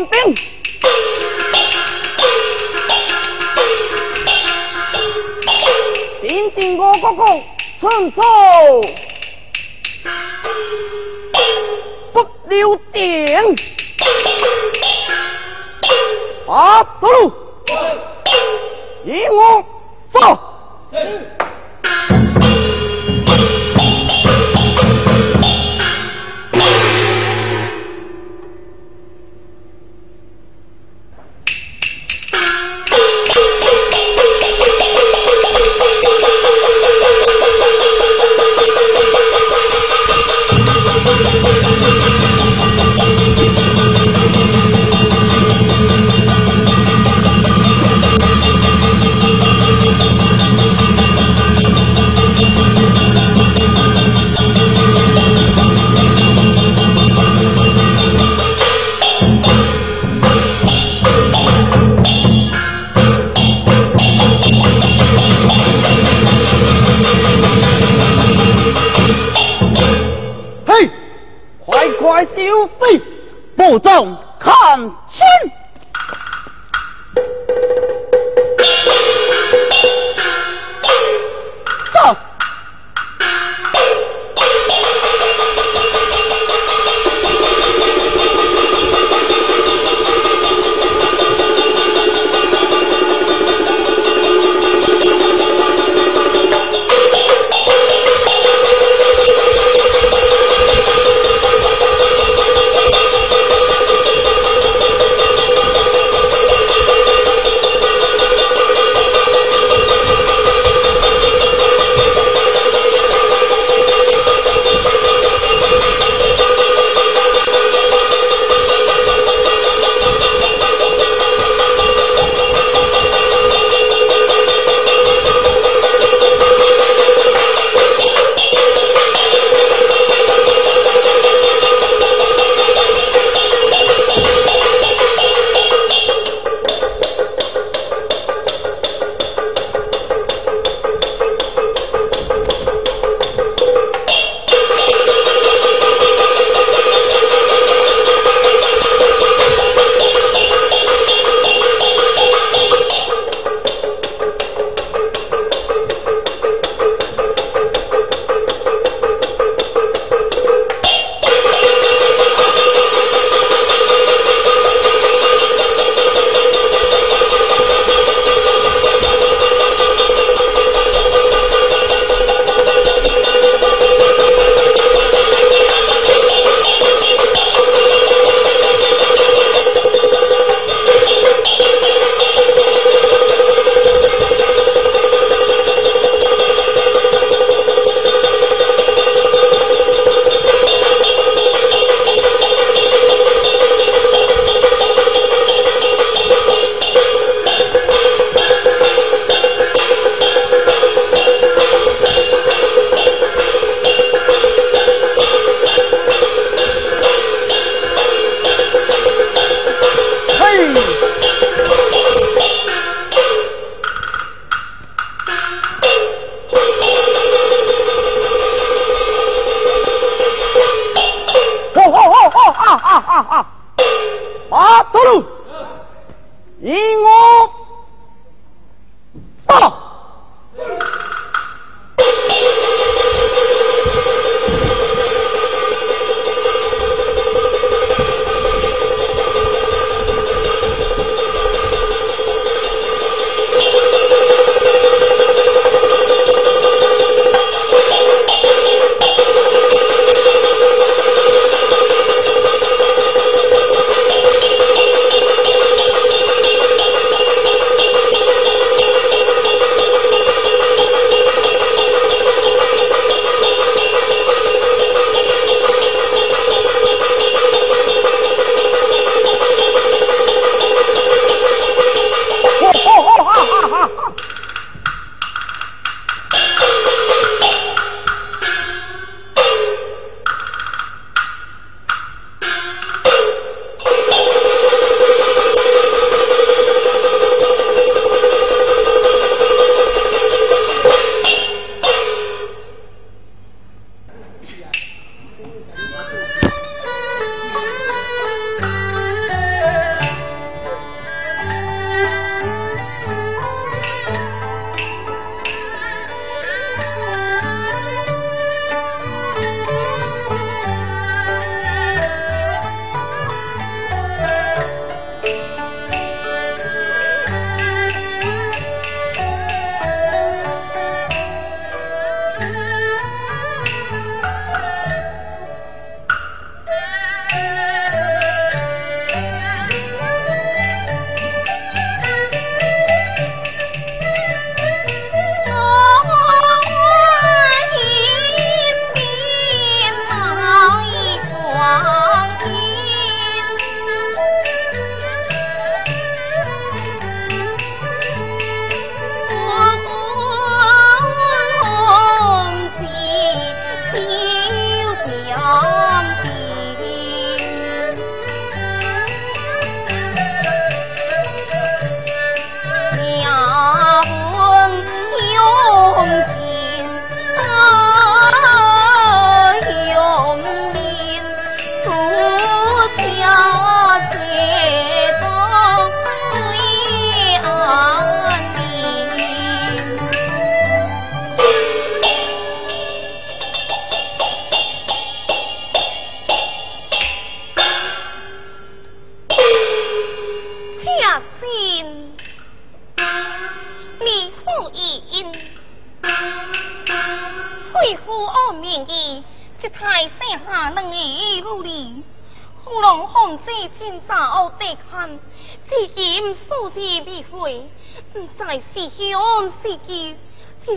了数万兵。听听我哥哥春秋。不留情，啊，走路，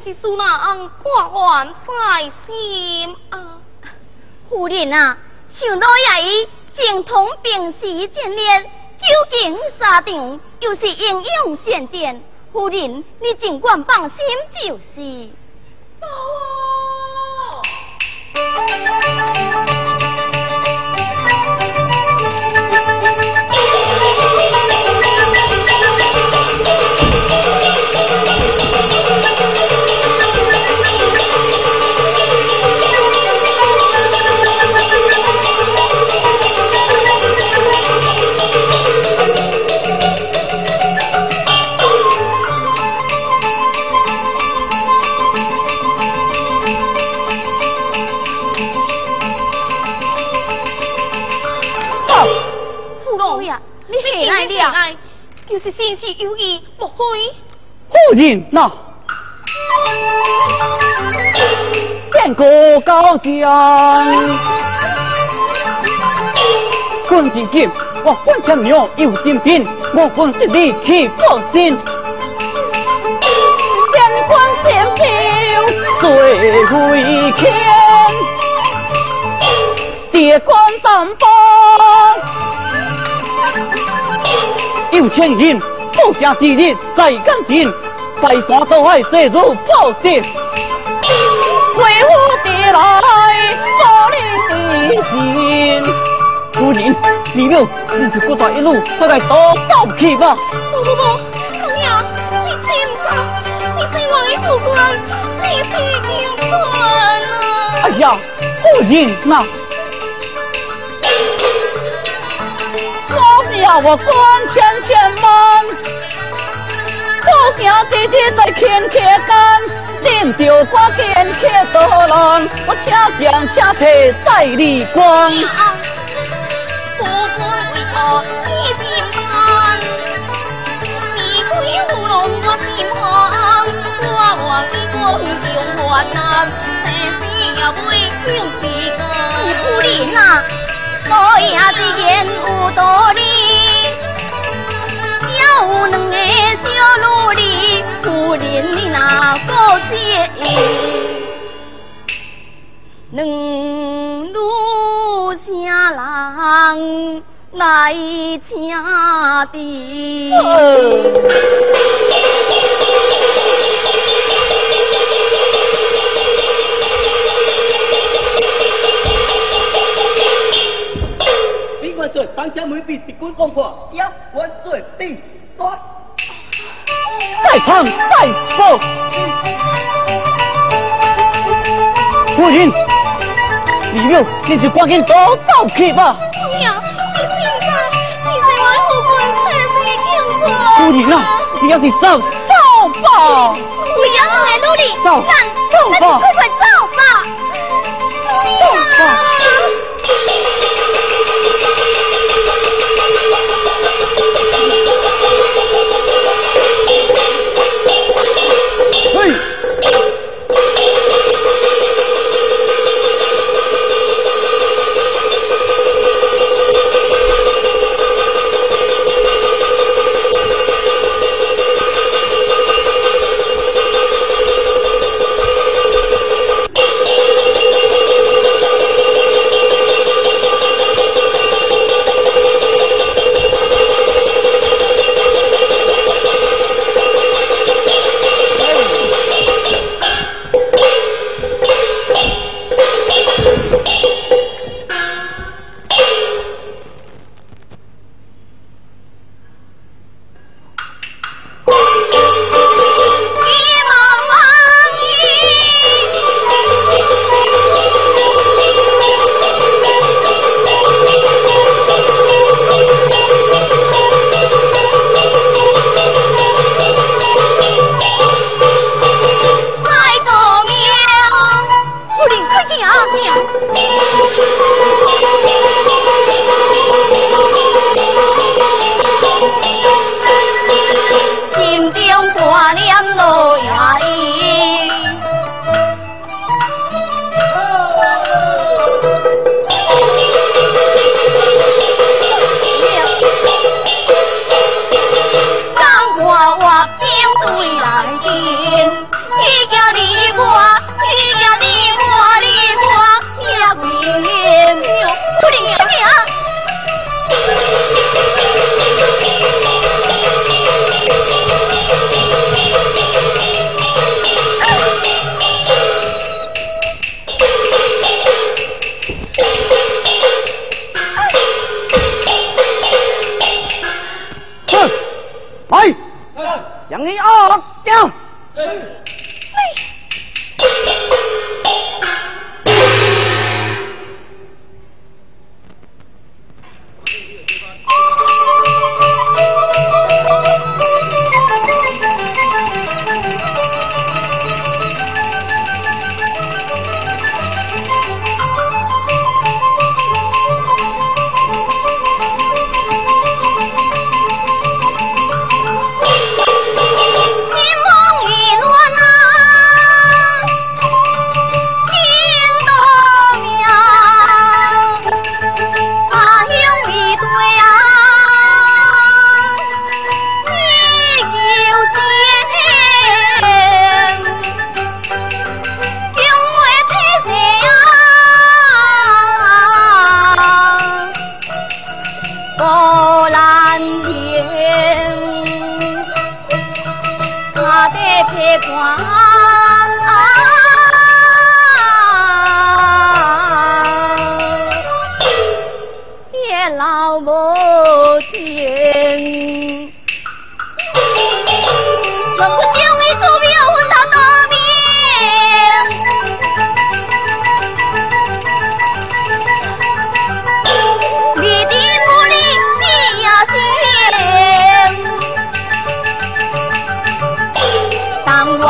是苏那人挂怀在心啊。夫人啊，想到也伊精通兵士战略，究竟沙场，又是英勇善战。夫人，你尽管放心就是。就人呐、变个高将，军旗军，我军枪娘有金兵，我军是力气不行，天光天兵最为天，铁光担保。有钱人，富家之人在干净。在山倒海射入宝石，为虎地来保你的心。夫人，你了，你就过在一路，快来多走去吧。不不不，老爷，你轻走，你是我主官，你是警官啊。哎呀，夫人呐。要我关千千万，好兄弟弟在天客干，恁就挂天客多人，我请将请配在里光。不管为何你心寒，你归乌龙我心慌，我望你公中患难，生死也未定时个。你不灵呐！我也是言无道理，有两个小奴隶，夫人你那个姐，两路下郎来家的。万岁！当家门第敌军攻破，要万岁！第端，再唱再奏。夫人，李六，你就赶紧走走去吧。娘，你现在你在外后官才被惊慌。夫人啊，你要是走走吧。我要来努力，走走吧，快快走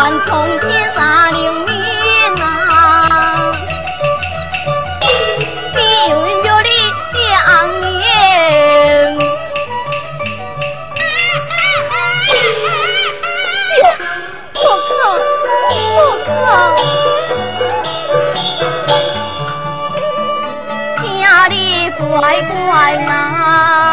管从天上流云啊明月里亮年我靠我靠家里乖乖啦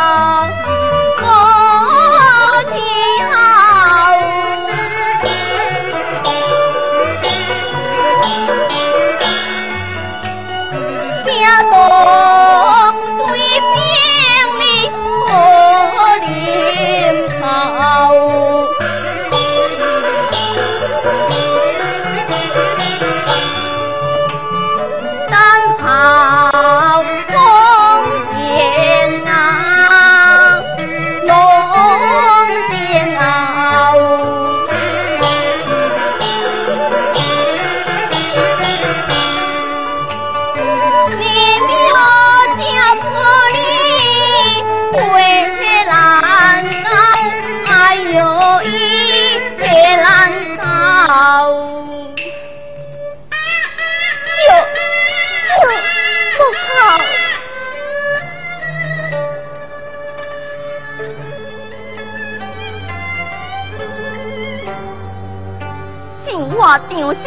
是。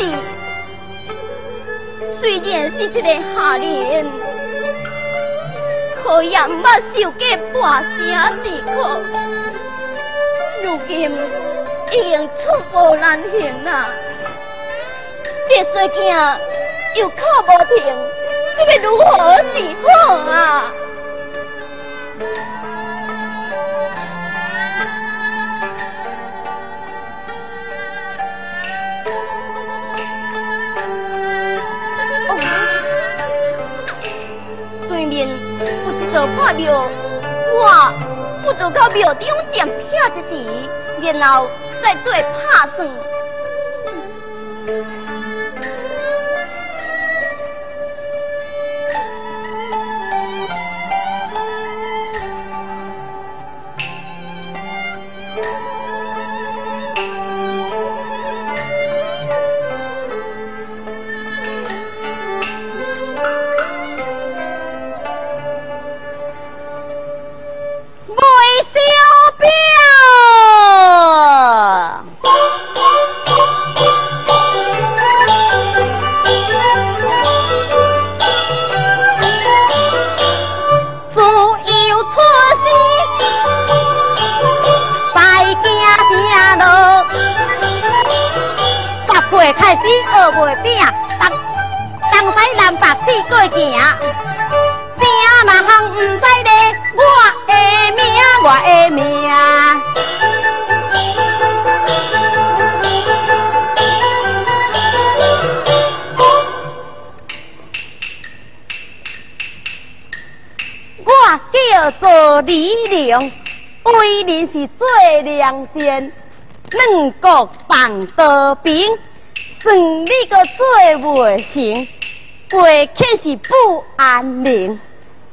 虽然是一个下人，可也毋捌受过半点之苦。如今已经寸步难行啦，这罪囝又靠无停，你欲如何是好啊？做破庙，我不如到庙中占票一记，然后再做拍算。良善，两国放刀兵，算你个做未成，过去是不安宁，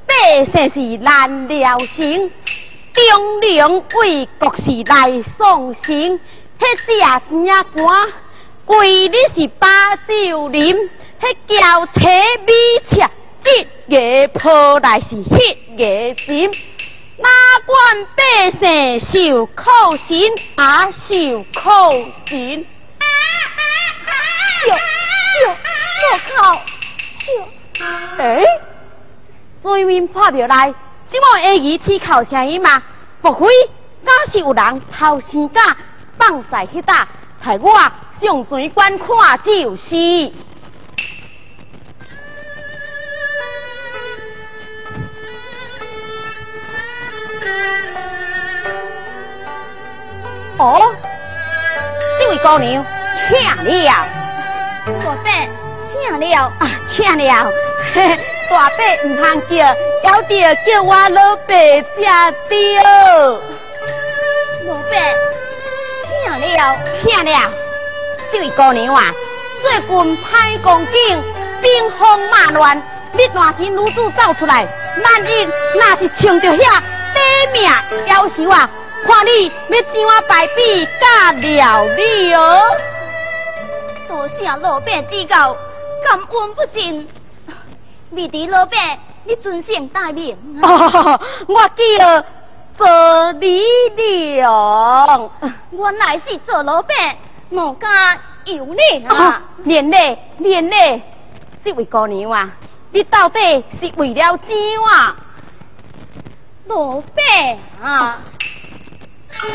百姓是难了心，忠良为国是来送行，迄只声歌，为你是把酒啉，迄轿车米车，一夜抱来是迄夜情。哪百姓受苦刑，也受苦刑。哟哟，我靠！哎，对面破庙内，怎么会耳听口声音嘛？莫非假是有人偷生假放在去打，害我上水关看就是。哦，这位姑娘，请了。大伯，请了啊，请了。大伯唔通叫，要得叫我老伯才对。老伯，请了，请了。这位姑娘啊，最近歹光景，兵荒马乱，你大钱女子走出来，万一那是冲着遐得命要求啊！看你要怎啊败笔加了你哦，多谢老伯指教，感恩不尽。未知老伯，你尊姓大名？我叫做李良，原来是做老伯，我家有你啊！连累连累，这位姑娘啊，你到底是为了怎啊？老伯啊！我哦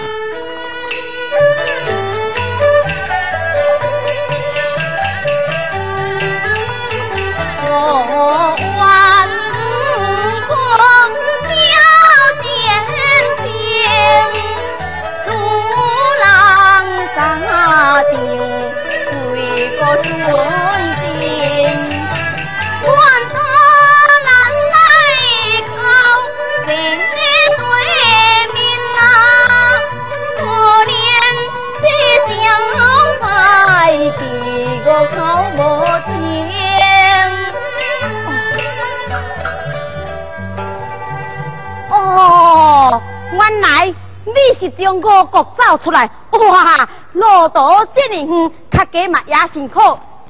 原来你是从五国走出来，哇！路途这么远，客家嘛也辛苦。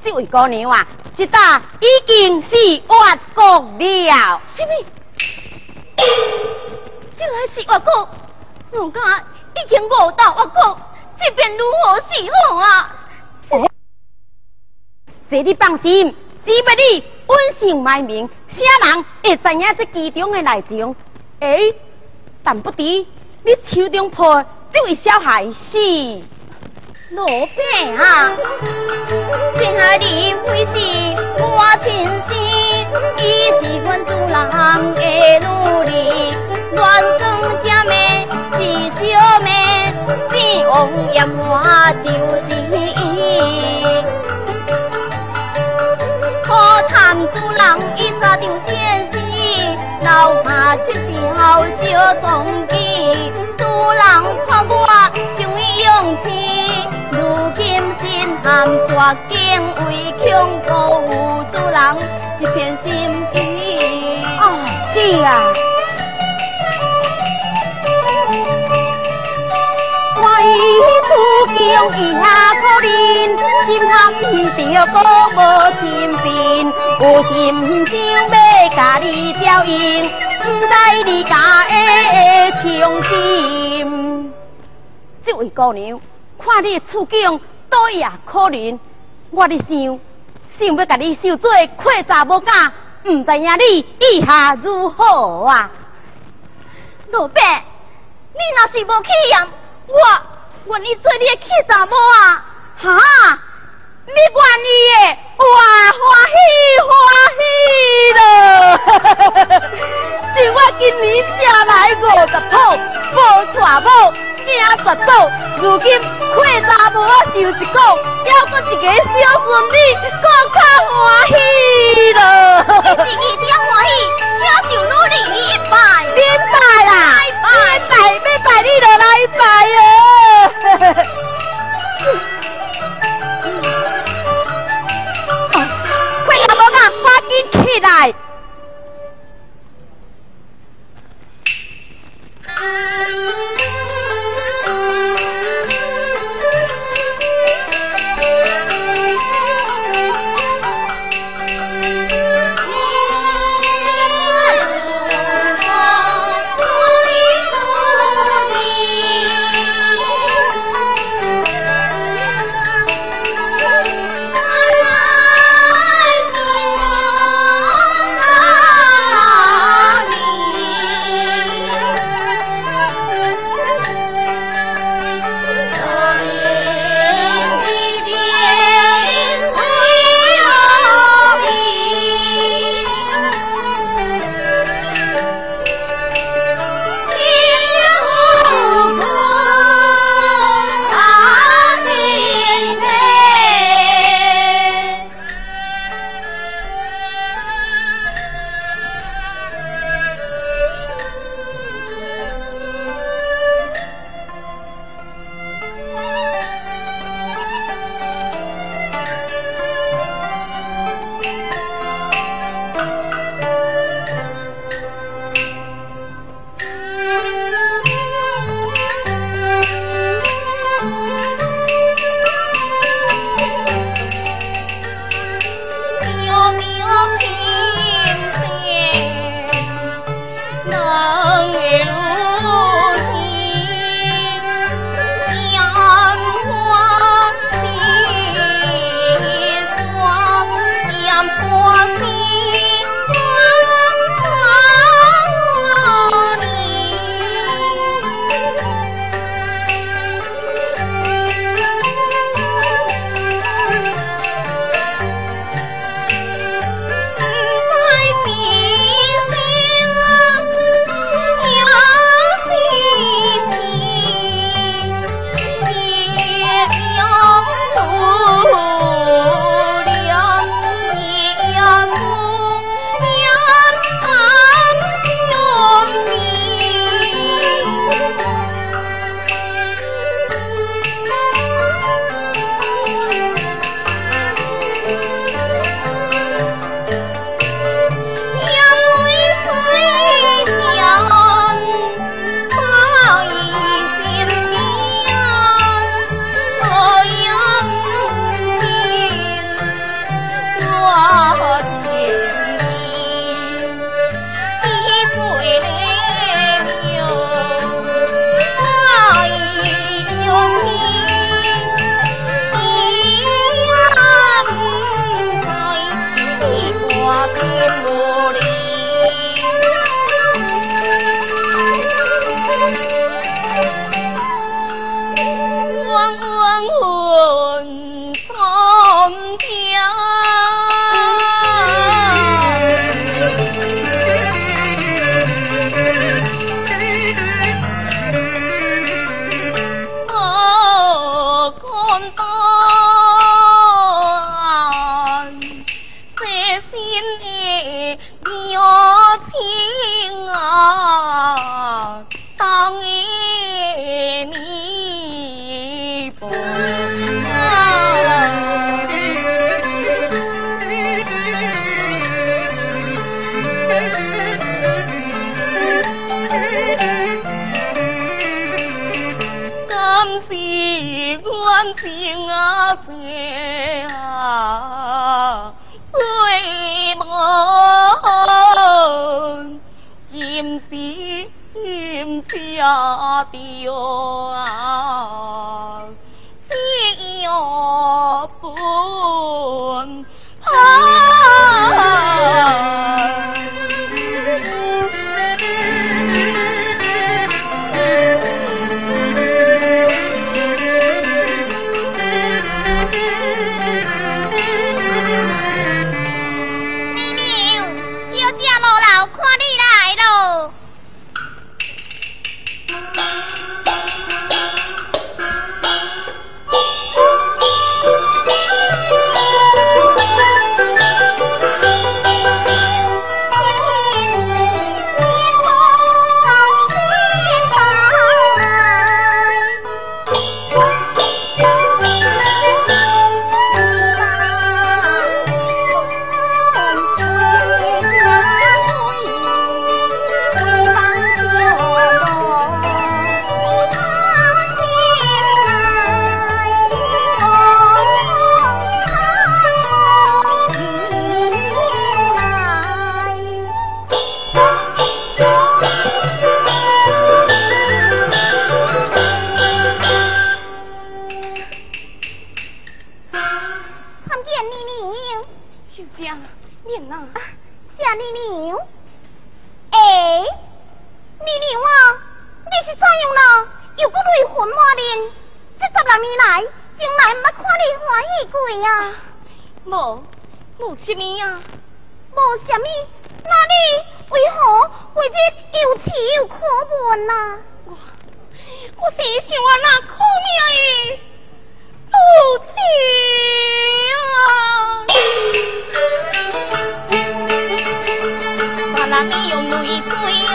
这位姑娘啊，这打已经是外国了。什么？竟然是外国？我家已经误到外国，这边如何是好啊？这你放心，只要你稳姓埋名，啥人会知影这其中的内情？哎。但不知你手中抱这位小孩是老伯啊，生下你为是我亲生，伊是阮主人的努力，乱生家妹是小妹，生王爷我就是伊，可叹主人伊早定老怕失好小壮举，主人夸我就会勇气。如今心寒绝境，为强保护主人一片心机。哦，是啊。出京以下可怜，心坎着过无心病，有心想要甲你照应。在你家的情心，这位姑娘，看你处境多也可怜，我的想，想要甲你收做快查某囝，唔知影你意下如何啊？老伯，你若是无去验，我愿意做你的契查某啊！哈？你愿意的，我欢喜欢喜了。是我今年生来五十套，抱大某，惊十组，如今快大某就一个，要不一个小孙女，过卡欢喜了。你自己了欢喜，了就努力去拜，拜啦，拜拜，拜你就来拜哦。快大某啊，赶紧起来！啊。多愁可闷啊！我我想我那苦命儿多情啊，我那里有玫瑰啊。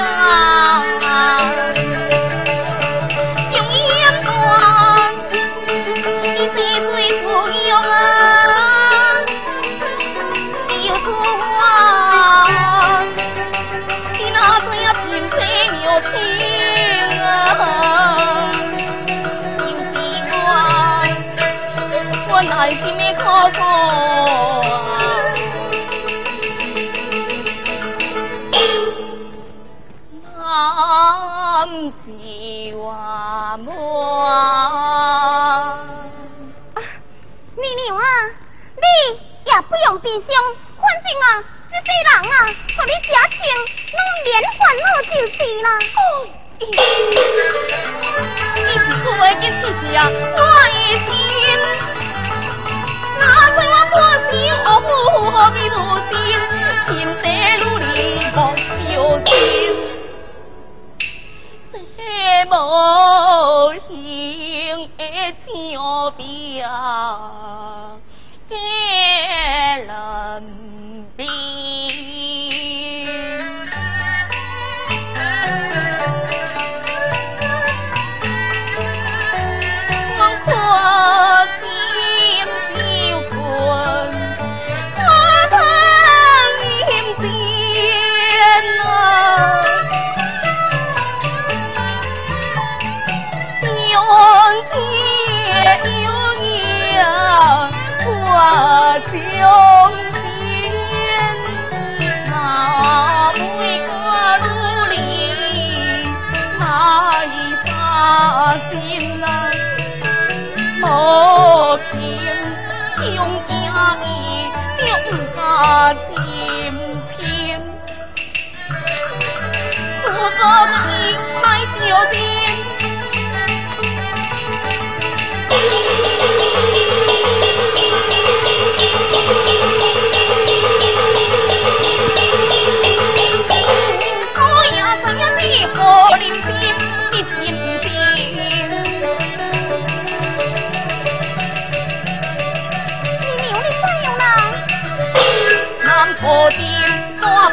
人啊，看你吃穿，侬免烦我就是啦。你父母亲是？我的心，哪知我父何苦何必无情？情在。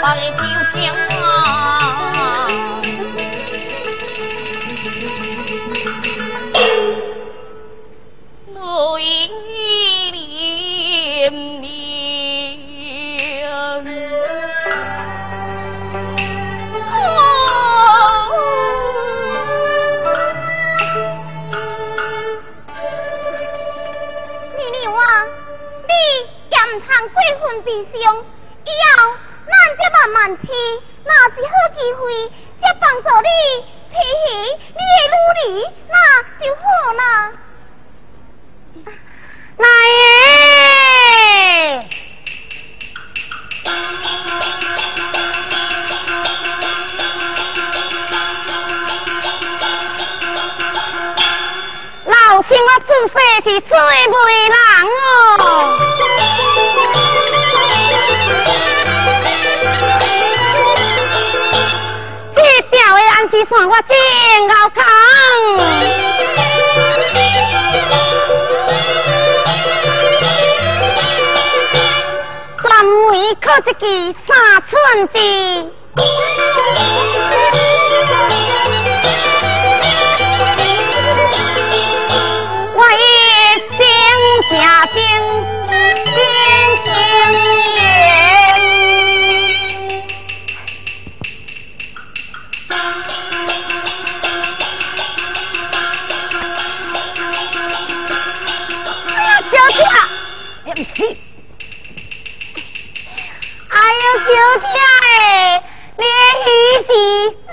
爱就像靠一支三寸地。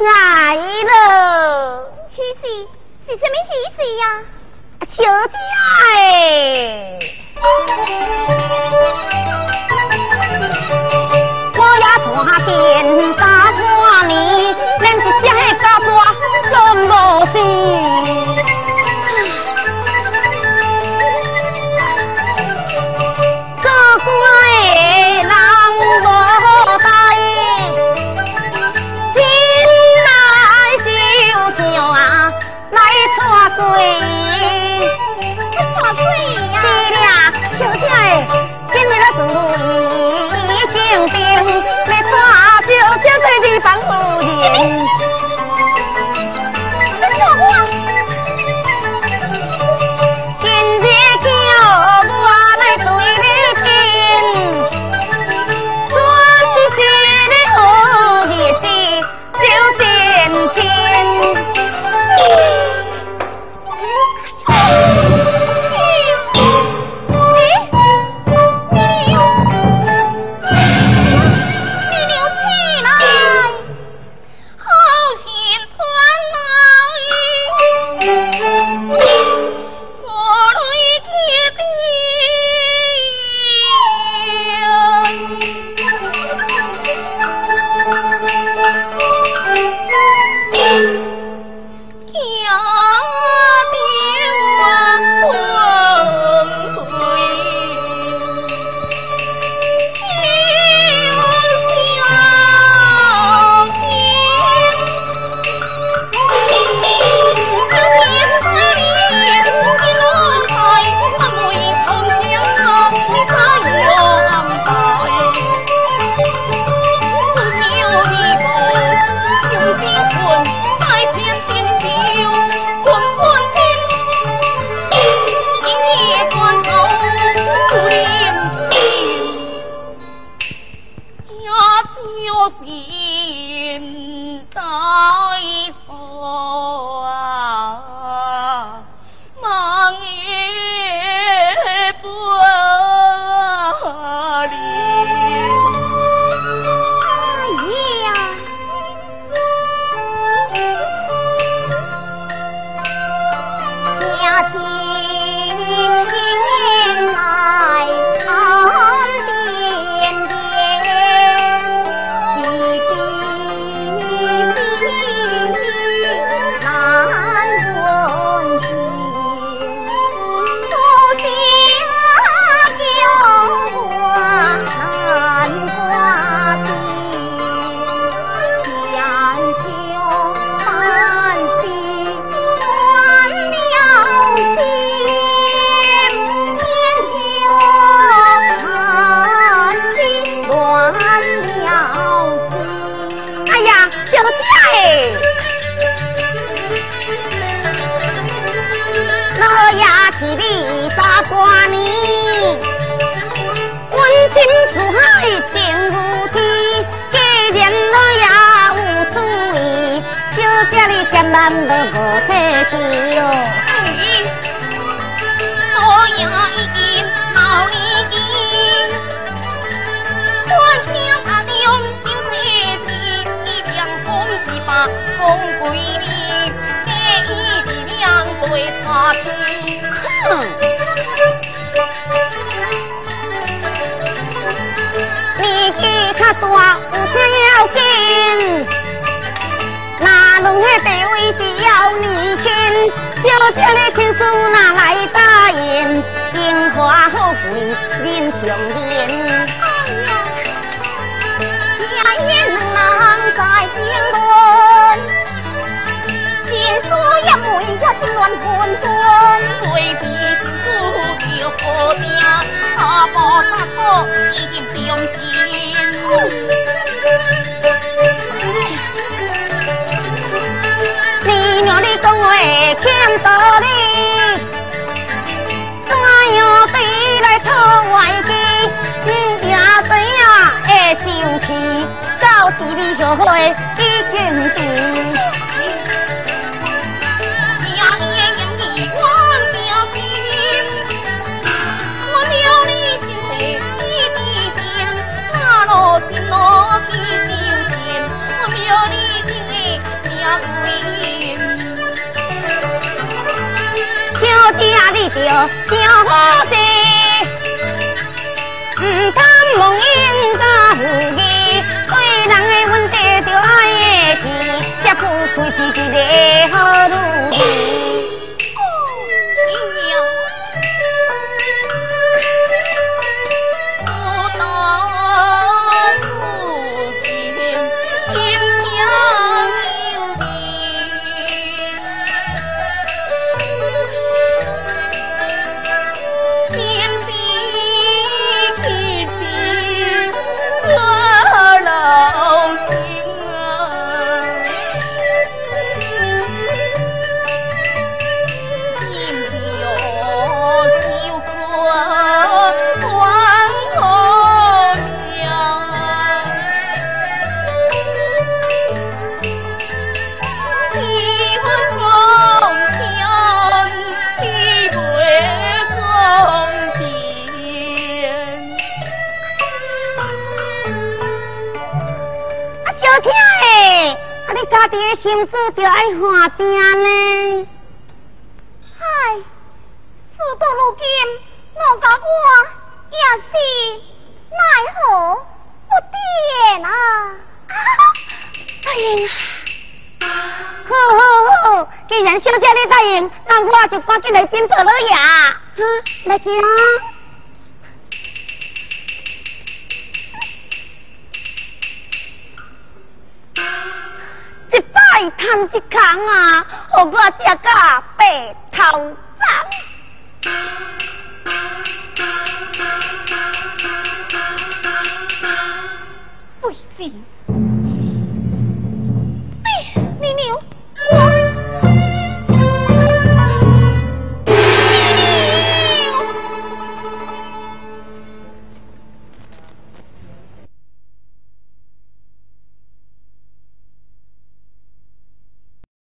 来了，喜事是什么喜事呀？小姐哎，我呀大店挂你，问君此海情如天，既然我也无处依，就家里千万都不得去哟。我有一件好礼金，官家他的永久铁骑，一将红旗把红桂林，给一匹娘对花听，哼。多有孝紧，那龙的地位是要你亲，小姐的亲属哪来答应？荣华富贵人上人，哎呀，家人难再兴隆，亲属也为我心乱混沌，对比不亲事就破定，阿婆大哥已经相信。娘你讲话欠道理，怎样对来讨外机？真正知影会生气，到时你后悔已经迟。着小好事，唔贪蒙恩加福气，对人的问题就爱的是，这富贵是一个好女儿。家己的心思就爱换定呢。唉，事到如今，我甲我也是奈何不得啊！答应，好好好，既然小姐你答应，那我就赶紧来变做老爷。哈，来听。一爱叹一空啊，互我食个白头